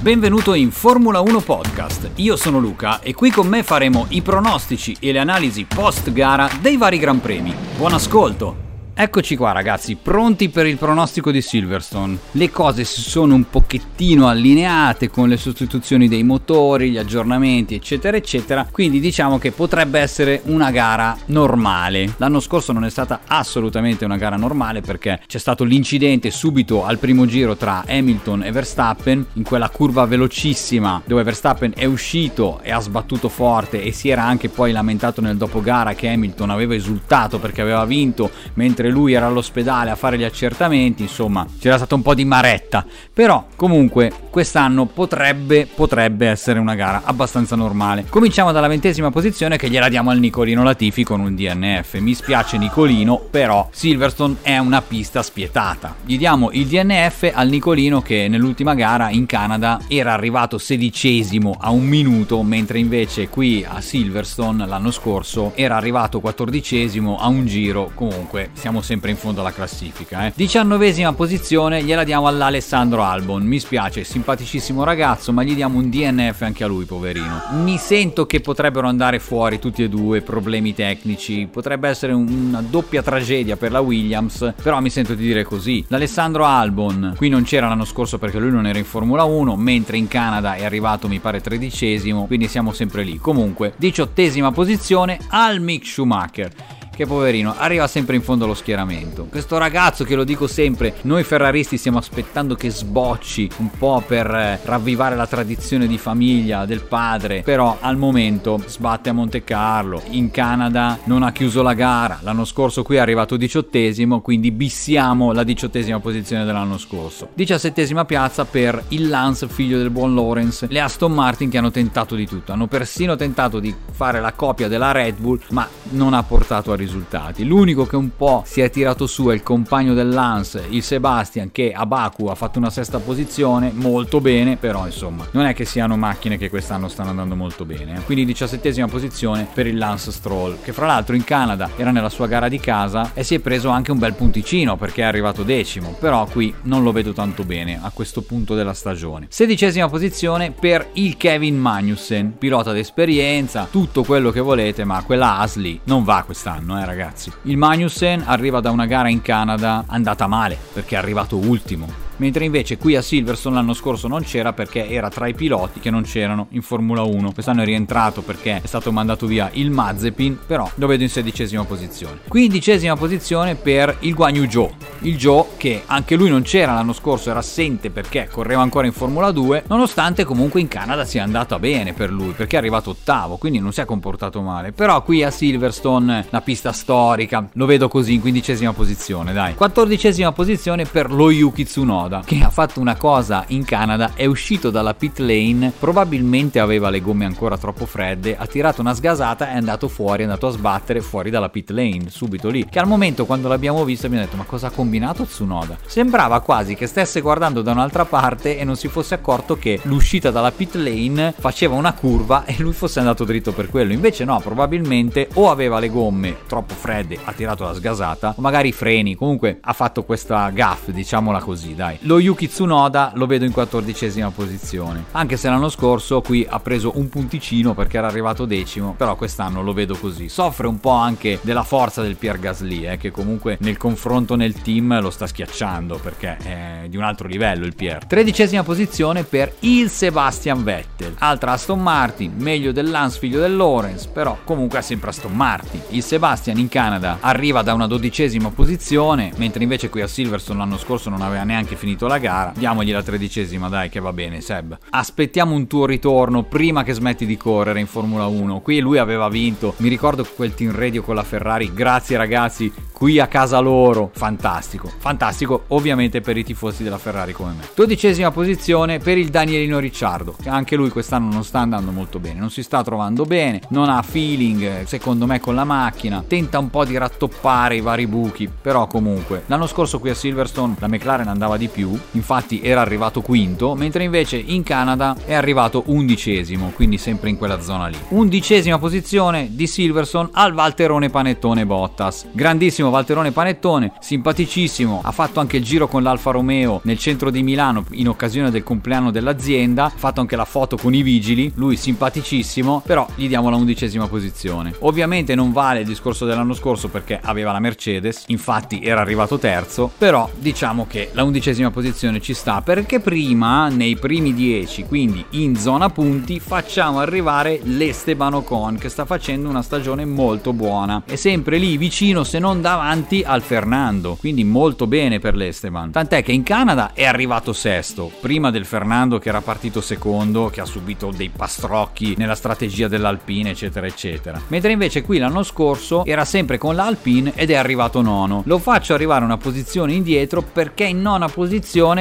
Benvenuto in Formula 1 Podcast. Io sono Luca e qui con me faremo i pronostici e le analisi post gara dei vari Gran Premi. Buon ascolto! Eccoci qua ragazzi, pronti per il pronostico di Silverstone. Le cose si sono un pochettino allineate con le sostituzioni dei motori, gli aggiornamenti eccetera eccetera, quindi diciamo che potrebbe essere una gara normale. L'anno scorso non è stata assolutamente una gara normale perché c'è stato l'incidente subito al primo giro tra Hamilton e Verstappen in quella curva velocissima dove Verstappen è uscito e ha sbattuto forte e si era anche poi lamentato nel dopogara che Hamilton aveva esultato perché aveva vinto mentre mentre lui era all'ospedale a fare gli accertamenti, insomma c'era stata un po' di maretta, però comunque quest'anno potrebbe, potrebbe essere una gara abbastanza normale. Cominciamo dalla ventesima posizione che gliela diamo al Nicolino Latifi con un DNF, mi spiace Nicolino, però Silverstone è una pista spietata. Gli diamo il DNF al Nicolino che nell'ultima gara in Canada era arrivato sedicesimo a un minuto, mentre invece qui a Silverstone l'anno scorso era arrivato quattordicesimo a un giro, comunque siamo siamo sempre in fondo alla classifica. Eh. Diciannovesima posizione gliela diamo all'Alessandro Albon. Mi spiace, simpaticissimo ragazzo, ma gli diamo un DNF anche a lui, poverino. Mi sento che potrebbero andare fuori tutti e due, problemi tecnici. Potrebbe essere una doppia tragedia per la Williams, però mi sento di dire così. L'Alessandro Albon qui non c'era l'anno scorso perché lui non era in Formula 1, mentre in Canada è arrivato mi pare tredicesimo, quindi siamo sempre lì. Comunque, diciottesima posizione al Mick Schumacher che poverino arriva sempre in fondo allo schieramento. Questo ragazzo che lo dico sempre, noi ferraristi stiamo aspettando che sbocci un po' per eh, ravvivare la tradizione di famiglia del padre, però al momento sbatte a Monte Carlo, in Canada non ha chiuso la gara, l'anno scorso qui è arrivato diciottesimo, quindi bissiamo la diciottesima posizione dell'anno scorso. Diciassettesima piazza per il Lance, figlio del buon Lawrence, le Aston Martin che hanno tentato di tutto, hanno persino tentato di fare la copia della Red Bull, ma non ha portato a risultati risultati. L'unico che un po' si è tirato su è il compagno del Lance, il Sebastian, che a Baku ha fatto una sesta posizione, molto bene, però insomma, non è che siano macchine che quest'anno stanno andando molto bene. Quindi diciassettesima posizione per il Lance Stroll, che fra l'altro in Canada era nella sua gara di casa e si è preso anche un bel punticino perché è arrivato decimo, però qui non lo vedo tanto bene a questo punto della stagione. Sedicesima posizione per il Kevin Magnussen, pilota d'esperienza, tutto quello che volete, ma quella Asli non va quest'anno, eh ragazzi. Il Magnussen arriva da una gara in Canada andata male perché è arrivato ultimo mentre invece qui a Silverstone l'anno scorso non c'era perché era tra i piloti che non c'erano in Formula 1. Quest'anno è rientrato perché è stato mandato via il Mazepin, però lo vedo in sedicesima posizione. Quindicesima posizione per il Guanyu Zhou. Il Zhou che anche lui non c'era l'anno scorso, era assente perché correva ancora in Formula 2, nonostante comunque in Canada sia andata bene per lui perché è arrivato ottavo, quindi non si è comportato male. Però qui a Silverstone, la pista storica, lo vedo così in quindicesima posizione, dai. Quattordicesima posizione per lo Yuki Tsunoda Tsunoda, che ha fatto una cosa in Canada, è uscito dalla pit lane, probabilmente aveva le gomme ancora troppo fredde, ha tirato una sgasata è andato fuori, è andato a sbattere fuori dalla pit lane, subito lì. Che al momento quando l'abbiamo visto abbiamo detto ma cosa ha combinato Tsunoda? Sembrava quasi che stesse guardando da un'altra parte e non si fosse accorto che l'uscita dalla pit lane faceva una curva e lui fosse andato dritto per quello. Invece no, probabilmente o aveva le gomme troppo fredde, ha tirato la sgasata, o magari i freni, comunque ha fatto questa gaff, diciamola così, dai. Lo Yuki Tsunoda lo vedo in quattordicesima posizione. Anche se l'anno scorso qui ha preso un punticino perché era arrivato decimo, però quest'anno lo vedo così. Soffre un po' anche della forza del Pierre Gasly, eh, che comunque nel confronto nel team lo sta schiacciando perché è di un altro livello il Pierre. Tredicesima posizione per il Sebastian Vettel. Altra Aston Martin, meglio del Lance figlio del Lawrence, però comunque è sempre Aston Martin. Il Sebastian in Canada arriva da una dodicesima posizione, mentre invece qui a Silverstone l'anno scorso non aveva neanche finito finito la gara, diamogli la tredicesima, dai, che va bene, Seb. Aspettiamo un tuo ritorno prima che smetti di correre in Formula 1. Qui lui aveva vinto, mi ricordo quel team radio con la Ferrari, grazie ragazzi, qui a casa loro. Fantastico, fantastico, ovviamente per i tifosi della Ferrari come me. Dodicesima posizione per il Danielino Ricciardo, che anche lui quest'anno non sta andando molto bene, non si sta trovando bene, non ha feeling, secondo me, con la macchina, tenta un po' di rattoppare i vari buchi, però comunque, l'anno scorso qui a Silverstone la McLaren andava di più infatti era arrivato quinto, mentre invece in Canada è arrivato undicesimo, quindi sempre in quella zona lì. Undicesima posizione di Silverson al Valterone Panettone Bottas. Grandissimo Valterone Panettone, simpaticissimo, ha fatto anche il giro con l'Alfa Romeo nel centro di Milano in occasione del compleanno dell'azienda, ha fatto anche la foto con i vigili, lui simpaticissimo, però gli diamo la undicesima posizione. Ovviamente non vale il discorso dell'anno scorso perché aveva la Mercedes, infatti era arrivato terzo, però diciamo che la undicesima posizione ci sta perché prima nei primi dieci, quindi in zona punti, facciamo arrivare l'Esteban Ocon che sta facendo una stagione molto buona, è sempre lì vicino se non davanti al Fernando, quindi molto bene per l'Esteban. Tant'è che in Canada è arrivato sesto, prima del Fernando che era partito secondo, che ha subito dei pastrocchi nella strategia dell'Alpine, eccetera, eccetera. Mentre invece qui l'anno scorso era sempre con l'Alpine ed è arrivato nono. Lo faccio arrivare una posizione indietro perché in nona posizione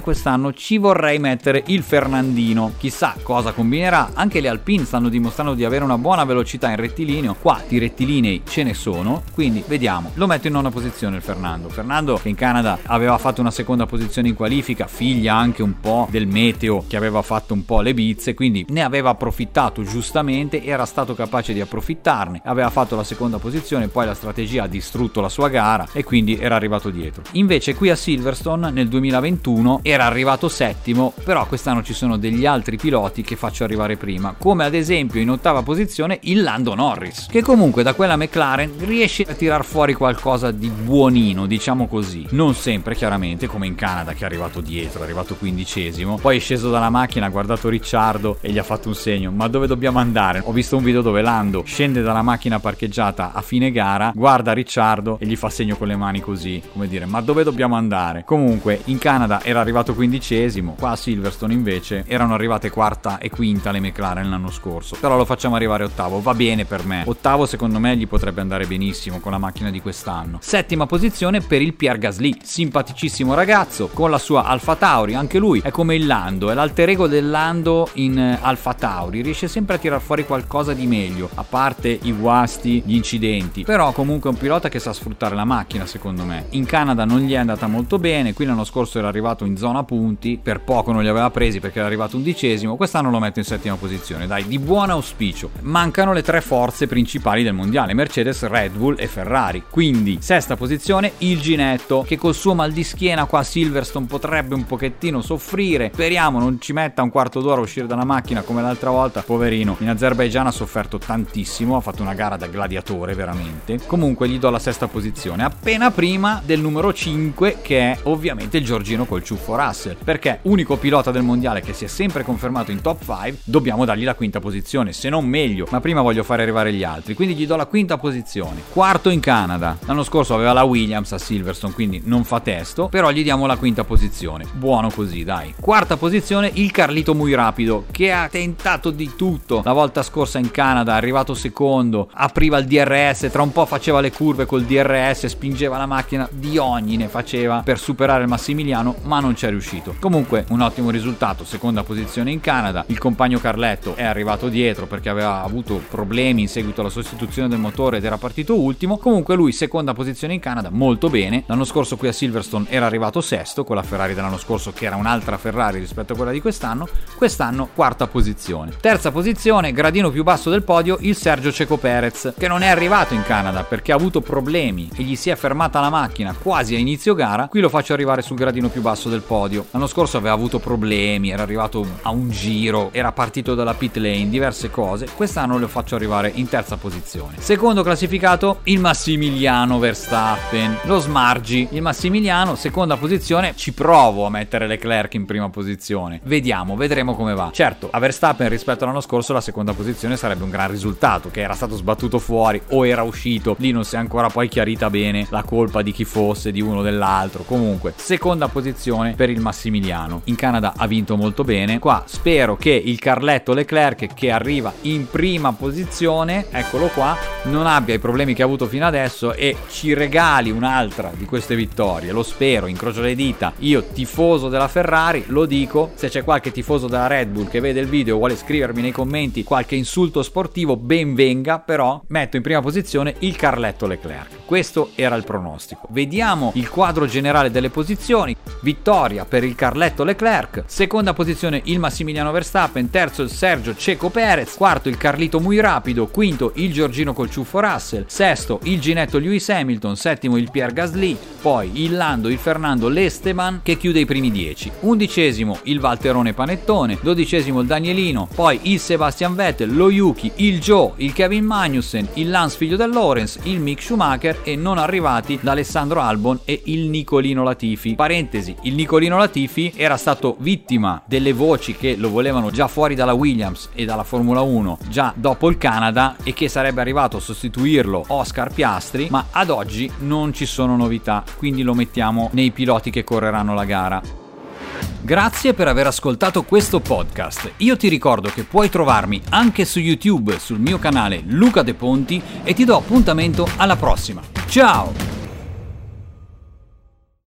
quest'anno ci vorrei mettere il Fernandino. Chissà cosa combinerà, anche le Alpine stanno dimostrando di avere una buona velocità in rettilineo, qua di rettilinei ce ne sono, quindi vediamo. Lo metto in nona posizione il Fernando. Fernando che in Canada aveva fatto una seconda posizione in qualifica, figlia anche un po' del meteo che aveva fatto un po' le bizze, quindi ne aveva approfittato giustamente, era stato capace di approfittarne, aveva fatto la seconda posizione, poi la strategia ha distrutto la sua gara e quindi era arrivato dietro. Invece qui a Silverstone nel 2021 era arrivato settimo, però quest'anno ci sono degli altri piloti che faccio arrivare prima, come ad esempio in ottava posizione il Lando Norris, che comunque da quella McLaren riesce a tirar fuori qualcosa di buonino, diciamo così. Non sempre chiaramente come in Canada che è arrivato dietro, è arrivato quindicesimo, poi è sceso dalla macchina, ha guardato Ricciardo e gli ha fatto un segno, ma dove dobbiamo andare? Ho visto un video dove Lando scende dalla macchina parcheggiata a fine gara, guarda Ricciardo e gli fa segno con le mani così, come dire, ma dove dobbiamo andare? Comunque in Canada era arrivato quindicesimo, qua a Silverstone invece erano arrivate quarta e quinta le McLaren l'anno scorso, però lo facciamo arrivare ottavo, va bene per me. Ottavo secondo me gli potrebbe andare benissimo con la macchina di quest'anno. Settima posizione per il Pierre Gasly, simpaticissimo ragazzo con la sua Alfa Tauri, anche lui è come il Lando, è l'alter ego del Lando in eh, Alfa Tauri, riesce sempre a tirar fuori qualcosa di meglio, a parte i guasti, gli incidenti, però comunque è un pilota che sa sfruttare la macchina secondo me. In Canada non gli è andata molto bene, qui l'anno scorso era arrivato in zona punti, per poco non li aveva presi perché era arrivato undicesimo, quest'anno lo metto in settima posizione, dai, di buon auspicio. Mancano le tre forze principali del mondiale, Mercedes, Red Bull e Ferrari, quindi sesta posizione il Ginetto che col suo mal di schiena qua a Silverstone potrebbe un pochettino soffrire, speriamo non ci metta un quarto d'ora a uscire dalla macchina come l'altra volta, poverino, in Azerbaijan ha sofferto tantissimo, ha fatto una gara da gladiatore veramente, comunque gli do la sesta posizione, appena prima del numero 5 che è ovviamente il Giorgino col ciuffo Russell, perché unico pilota del mondiale che si è sempre confermato in top 5, dobbiamo dargli la quinta posizione, se non meglio, ma prima voglio fare arrivare gli altri, quindi gli do la quinta posizione. Quarto in Canada, l'anno scorso aveva la Williams a Silverstone, quindi non fa testo, però gli diamo la quinta posizione. Buono così, dai. Quarta posizione il Carlito Muy Rapido, che ha tentato di tutto. La volta scorsa in Canada è arrivato secondo, apriva il DRS, tra un po' faceva le curve col DRS, spingeva la macchina, di ogni ne faceva per superare il Massimiliano, ma non ci è riuscito. Comunque un ottimo risultato, seconda posizione in Canada. Il compagno Carletto è arrivato dietro perché aveva avuto problemi in seguito alla sostituzione del motore ed era partito ultimo. Comunque lui seconda posizione in Canada, molto bene. L'anno scorso qui a Silverstone era arrivato sesto con la Ferrari dell'anno scorso che era un'altra Ferrari rispetto a quella di quest'anno. Quest'anno quarta posizione. Terza posizione, gradino più basso del podio, il Sergio Ceco Perez, che non è arrivato in Canada perché ha avuto problemi e gli si è fermata la macchina quasi a inizio gara. Qui lo faccio arrivare sul gradino più basso del podio. L'anno scorso aveva avuto problemi, era arrivato a un giro, era partito dalla pit lane, diverse cose. Quest'anno lo faccio arrivare in terza posizione. Secondo classificato il Massimiliano Verstappen. Lo smargi. Il Massimiliano, seconda posizione, ci provo a mettere Leclerc in prima posizione. Vediamo, vedremo come va. Certo, a Verstappen rispetto all'anno scorso la seconda posizione sarebbe un gran risultato, che era stato sbattuto fuori o era uscito. Lì non si è ancora poi chiarita bene la colpa di chi fosse, di uno o dell'altro. Comunque, seconda posizione per il Massimiliano. In Canada ha vinto molto bene. Qua spero che il Carletto Leclerc che arriva in prima posizione, eccolo qua, non abbia i problemi che ha avuto fino adesso e ci regali un'altra di queste vittorie. Lo spero, incrocio le dita. Io, tifoso della Ferrari, lo dico. Se c'è qualche tifoso della Red Bull che vede il video e vuole scrivermi nei commenti qualche insulto sportivo, ben venga. Però metto in prima posizione il Carletto Leclerc. Questo era il pronostico. Vediamo il quadro generale delle posizioni. Vittoria per il Carletto Leclerc, seconda posizione il Massimiliano Verstappen, terzo il Sergio Ceco Perez, quarto il Carlito Muy Rapido, quinto il Giorgino col ciuffo Russell, sesto il Ginetto Lewis Hamilton, settimo il Pierre Gasly, poi il Lando, il Fernando Lesteban che chiude i primi dieci, undicesimo il Valterone Panettone, dodicesimo il Danielino, poi il Sebastian Vettel, lo Yuki, il Joe, il Kevin Magnussen, il Lance figlio del Lorenz, il Mick Schumacher e non arrivati da Alessandro Albon e il Nicolino Latifi. Parentesi, il Nicolino Latifi era stato vittima delle voci che lo volevano già fuori dalla Williams e dalla Formula 1 già dopo il Canada e che sarebbe arrivato a sostituirlo Oscar Piastri, ma ad oggi non ci sono novità, quindi lo mettiamo nei piloti che correranno la gara. Grazie per aver ascoltato questo podcast. Io ti ricordo che puoi trovarmi anche su YouTube sul mio canale Luca De Ponti e ti do appuntamento alla prossima. Ciao!